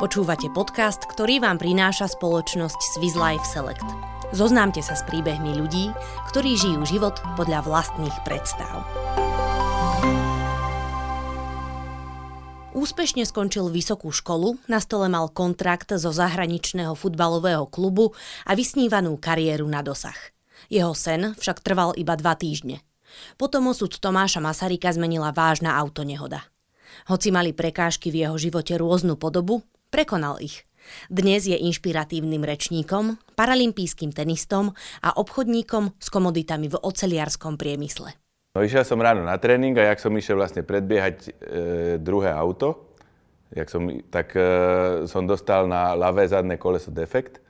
Počúvate podcast, ktorý vám prináša spoločnosť Swiss Life Select. Zoznámte sa s príbehmi ľudí, ktorí žijú život podľa vlastných predstav. Úspešne skončil vysokú školu, na stole mal kontrakt zo zahraničného futbalového klubu a vysnívanú kariéru na dosah. Jeho sen však trval iba dva týždne. Potom osud Tomáša Masarika zmenila vážna autonehoda. Hoci mali prekážky v jeho živote rôznu podobu, Prekonal ich. Dnes je inšpiratívnym rečníkom, paralympijským tenistom a obchodníkom s komoditami v oceliarskom priemysle. No išiel som ráno na tréning a jak som išiel vlastne predbiehať e, druhé auto, jak som, tak e, som dostal na ľavé zadné koleso defekt.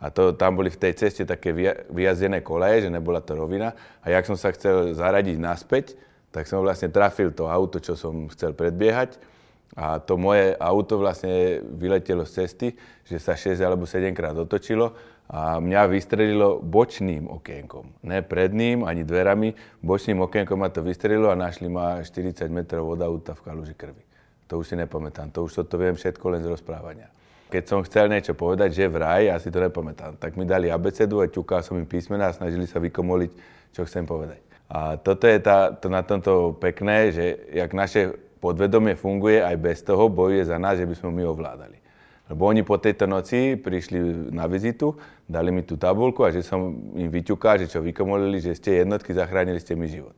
A to, tam boli v tej ceste také vyjazdené koleje, že nebola to rovina. A jak som sa chcel zaradiť naspäť, tak som vlastne trafil to auto, čo som chcel predbiehať a to moje auto vlastne vyletelo z cesty, že sa 6 alebo 7 krát otočilo a mňa vystrelilo bočným okienkom. Ne predným, ani dverami, bočným okienkom ma to vystrelilo a našli ma 40 metrov od auta v kaluži krvi. To už si nepamätám, to už to viem všetko len z rozprávania. Keď som chcel niečo povedať, že vraj, ja si to nepamätám, tak mi dali abecedu a ťukal som im písmena a snažili sa vykomoliť, čo chcem povedať. A toto je tá, to na tomto pekné, že jak naše podvedomie funguje aj bez toho, bojuje za nás, že by sme my ovládali. Lebo oni po tejto noci prišli na vizitu, dali mi tú tabulku a že som im vyťuká, že čo vykomolili, že ste jednotky, zachránili ste mi život.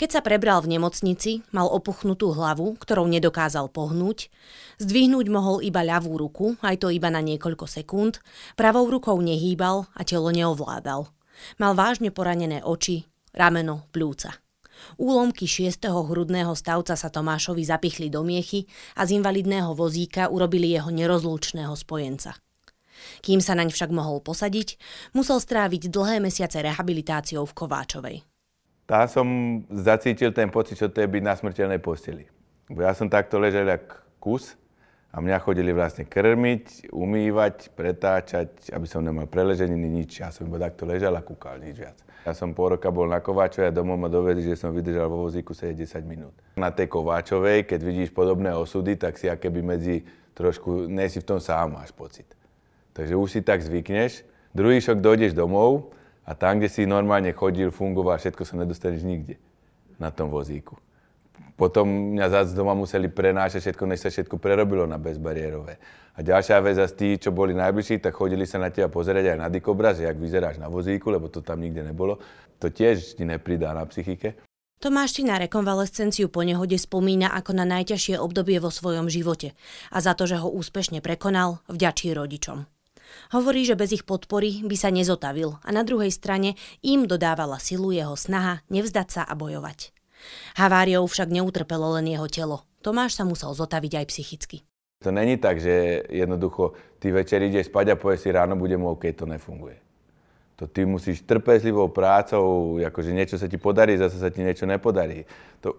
Keď sa prebral v nemocnici, mal opuchnutú hlavu, ktorou nedokázal pohnúť, zdvihnúť mohol iba ľavú ruku, aj to iba na niekoľko sekúnd, pravou rukou nehýbal a telo neovládal. Mal vážne poranené oči, rameno, plúca. Úlomky šiestého hrudného stavca sa Tomášovi zapichli do miechy a z invalidného vozíka urobili jeho nerozlúčného spojenca. Kým sa naň však mohol posadiť, musel stráviť dlhé mesiace rehabilitáciou v Kováčovej. Tá som zacítil ten pocit, čo to je byť na smrteľnej posteli. Ja som takto ležel jak kus a mňa chodili vlastne krmiť, umývať, pretáčať, aby som nemal preleženiny, nič. Ja som iba takto ležal a kúkal, nič viac. Ja som pol roka bol na Kováčovej a domov ma dovedli, že som vydržal vo vozíku 70 minút. Na tej Kováčovej, keď vidíš podobné osudy, tak si akéby medzi trošku, nie si v tom sám, máš pocit. Takže už si tak zvykneš. Druhý šok dojdeš domov a tam, kde si normálne chodil, fungoval, všetko sa nedostaneš nikde na tom vozíku. Potom mňa zase doma museli prenášať všetko, než sa všetko prerobilo na bezbariérové. A ďalšia vec, a tí, čo boli najbližší, tak chodili sa na teba pozerať aj na dikobraz, jak vyzeráš na vozíku, lebo to tam nikde nebolo. To tiež ti nepridá na psychike. Tomáš si na rekonvalescenciu po nehode spomína ako na najťažšie obdobie vo svojom živote a za to, že ho úspešne prekonal, vďačí rodičom. Hovorí, že bez ich podpory by sa nezotavil a na druhej strane im dodávala silu jeho snaha nevzdať sa a bojovať. Haváriou však neutrpelo len jeho telo. Tomáš sa musel zotaviť aj psychicky. To není tak, že jednoducho ty večer ideš spať a povieš si ráno budem OK, to nefunguje. To ty musíš trpezlivou prácou, akože niečo sa ti podarí, zase sa ti niečo nepodarí. To,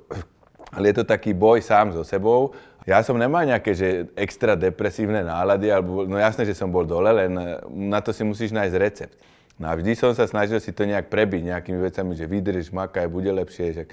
ale je to taký boj sám so sebou. Ja som nemal nejaké že extra depresívne nálady, alebo, no jasné, že som bol dole, len na to si musíš nájsť recept. No a vždy som sa snažil si to nejak prebiť nejakými vecami, že vydrž, makaj, bude lepšie. Že...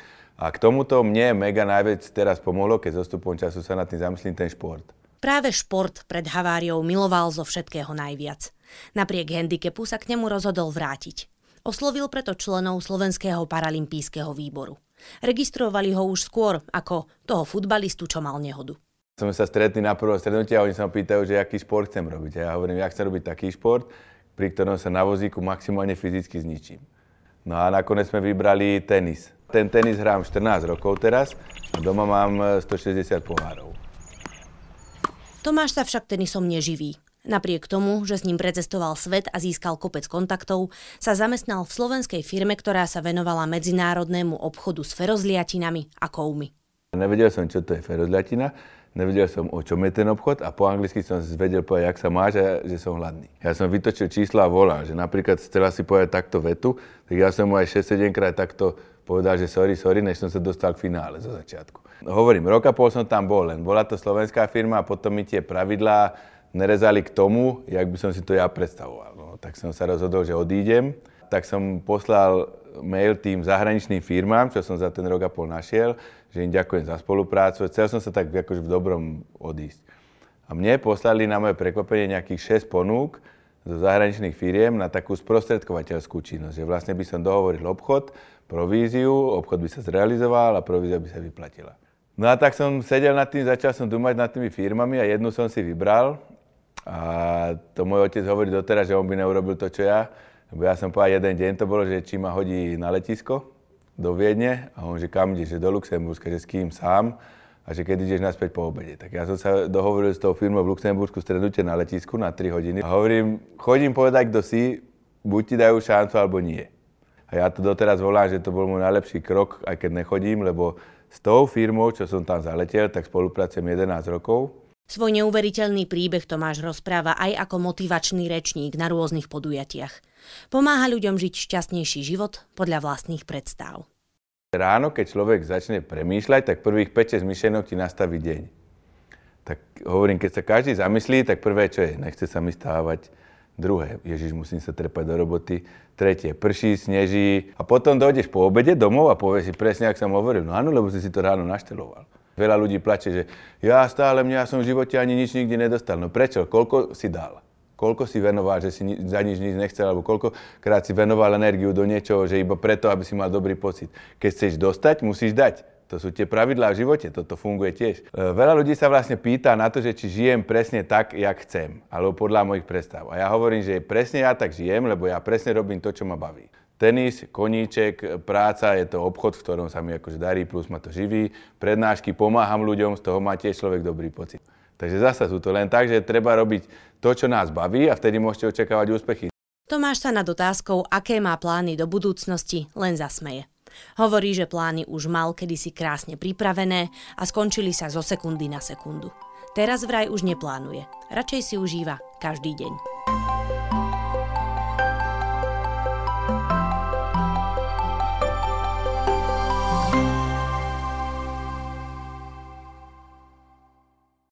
A k tomuto mne mega najviac teraz pomohlo, keď zostupom času sa na tým zamyslím, ten šport. Práve šport pred haváriou miloval zo všetkého najviac. Napriek handicapu sa k nemu rozhodol vrátiť. Oslovil preto členov Slovenského paralympijského výboru. Registrovali ho už skôr ako toho futbalistu, čo mal nehodu. Sme sa stretli na prvom stretnutí a oni sa ma pýtajú, že aký šport chcem robiť. A ja hovorím, ja chcem robiť taký šport, pri ktorom sa na vozíku maximálne fyzicky zničím. No a nakoniec sme vybrali tenis. Ten tenis hrám 14 rokov teraz a doma mám 160 e, pohárov. Tomáš sa však tenisom neživí. Napriek tomu, že s ním precestoval svet a získal kopec kontaktov, sa zamestnal v slovenskej firme, ktorá sa venovala medzinárodnému obchodu s ferozliatinami a kovmi. Nevedel som, čo to je ferozliatina, nevedel som, o čom je ten obchod a po anglicky som vedel povedať, jak sa máš a že som hladný. Ja som vytočil čísla a volal, že napríklad chcela si povedať takto vetu, tak ja som mu aj 6-7 krát takto povedal, že sorry, sorry, než som sa dostal k finále zo začiatku. Hovorím, rok a pol som tam bol, len bola to slovenská firma a potom mi tie pravidlá nerezali k tomu, jak by som si to ja predstavoval. No, tak som sa rozhodol, že odídem. Tak som poslal mail tým zahraničným firmám, čo som za ten rok a pol našiel, že im ďakujem za spoluprácu. Chcel som sa tak akože v dobrom odísť. A mne poslali na moje prekvapenie nejakých 6 ponúk zo zahraničných firiem na takú sprostredkovateľskú činnosť, že vlastne by som dohovoril obchod, províziu, obchod by sa zrealizoval a provízia by sa vyplatila. No a tak som sedel nad tým, začal som dumať nad tými firmami a jednu som si vybral a to môj otec hovorí doteraz, že on by neurobil to, čo ja. Lebo ja som povedal jeden deň, to bolo, že či ma hodí na letisko do Viedne a on, že kam ideš, že do Luxemburska, že s kým sám a že keď ideš naspäť po obede. Tak ja som sa dohovoril s tou firmou v Luxembursku strednute na letisku na 3 hodiny a hovorím, chodím povedať, kto si, buď ti dajú šancu, alebo nie. A ja to doteraz volám, že to bol môj najlepší krok, aj keď nechodím, lebo s tou firmou, čo som tam zaletel, tak spolupracujem 11 rokov Svoj neuveriteľný príbeh Tomáš rozpráva aj ako motivačný rečník na rôznych podujatiach. Pomáha ľuďom žiť šťastnejší život podľa vlastných predstav. Ráno, keď človek začne premýšľať, tak prvých 5-6 myšlenok ti nastaví deň. Tak hovorím, keď sa každý zamyslí, tak prvé, čo je, nechce sa mi stávať. Druhé, Ježiš, musím sa trepať do roboty. Tretie, prší, sneží. A potom dojdeš po obede domov a povieš si presne, ak som hovoril. No áno, lebo si si to ráno našteloval. Veľa ľudí plače, že ja stále mňa som v živote ani nič nikdy nedostal. No prečo? Koľko si dal? Koľko si venoval, že si za nič nič nechcel, alebo koľkokrát si venoval energiu do niečoho, že iba preto, aby si mal dobrý pocit. Keď chceš dostať, musíš dať. To sú tie pravidlá v živote, toto funguje tiež. E, veľa ľudí sa vlastne pýta na to, že či žijem presne tak, jak chcem, alebo podľa mojich predstav. A ja hovorím, že presne ja tak žijem, lebo ja presne robím to, čo ma baví tenis, koníček, práca, je to obchod, v ktorom sa mi akože darí, plus ma to živí. Prednášky, pomáham ľuďom, z toho má tiež človek dobrý pocit. Takže zasa sú to len tak, že treba robiť to, čo nás baví a vtedy môžete očakávať úspechy. Tomáš sa nad otázkou, aké má plány do budúcnosti, len zasmeje. Hovorí, že plány už mal kedysi krásne pripravené a skončili sa zo sekundy na sekundu. Teraz vraj už neplánuje. Radšej si užíva každý deň.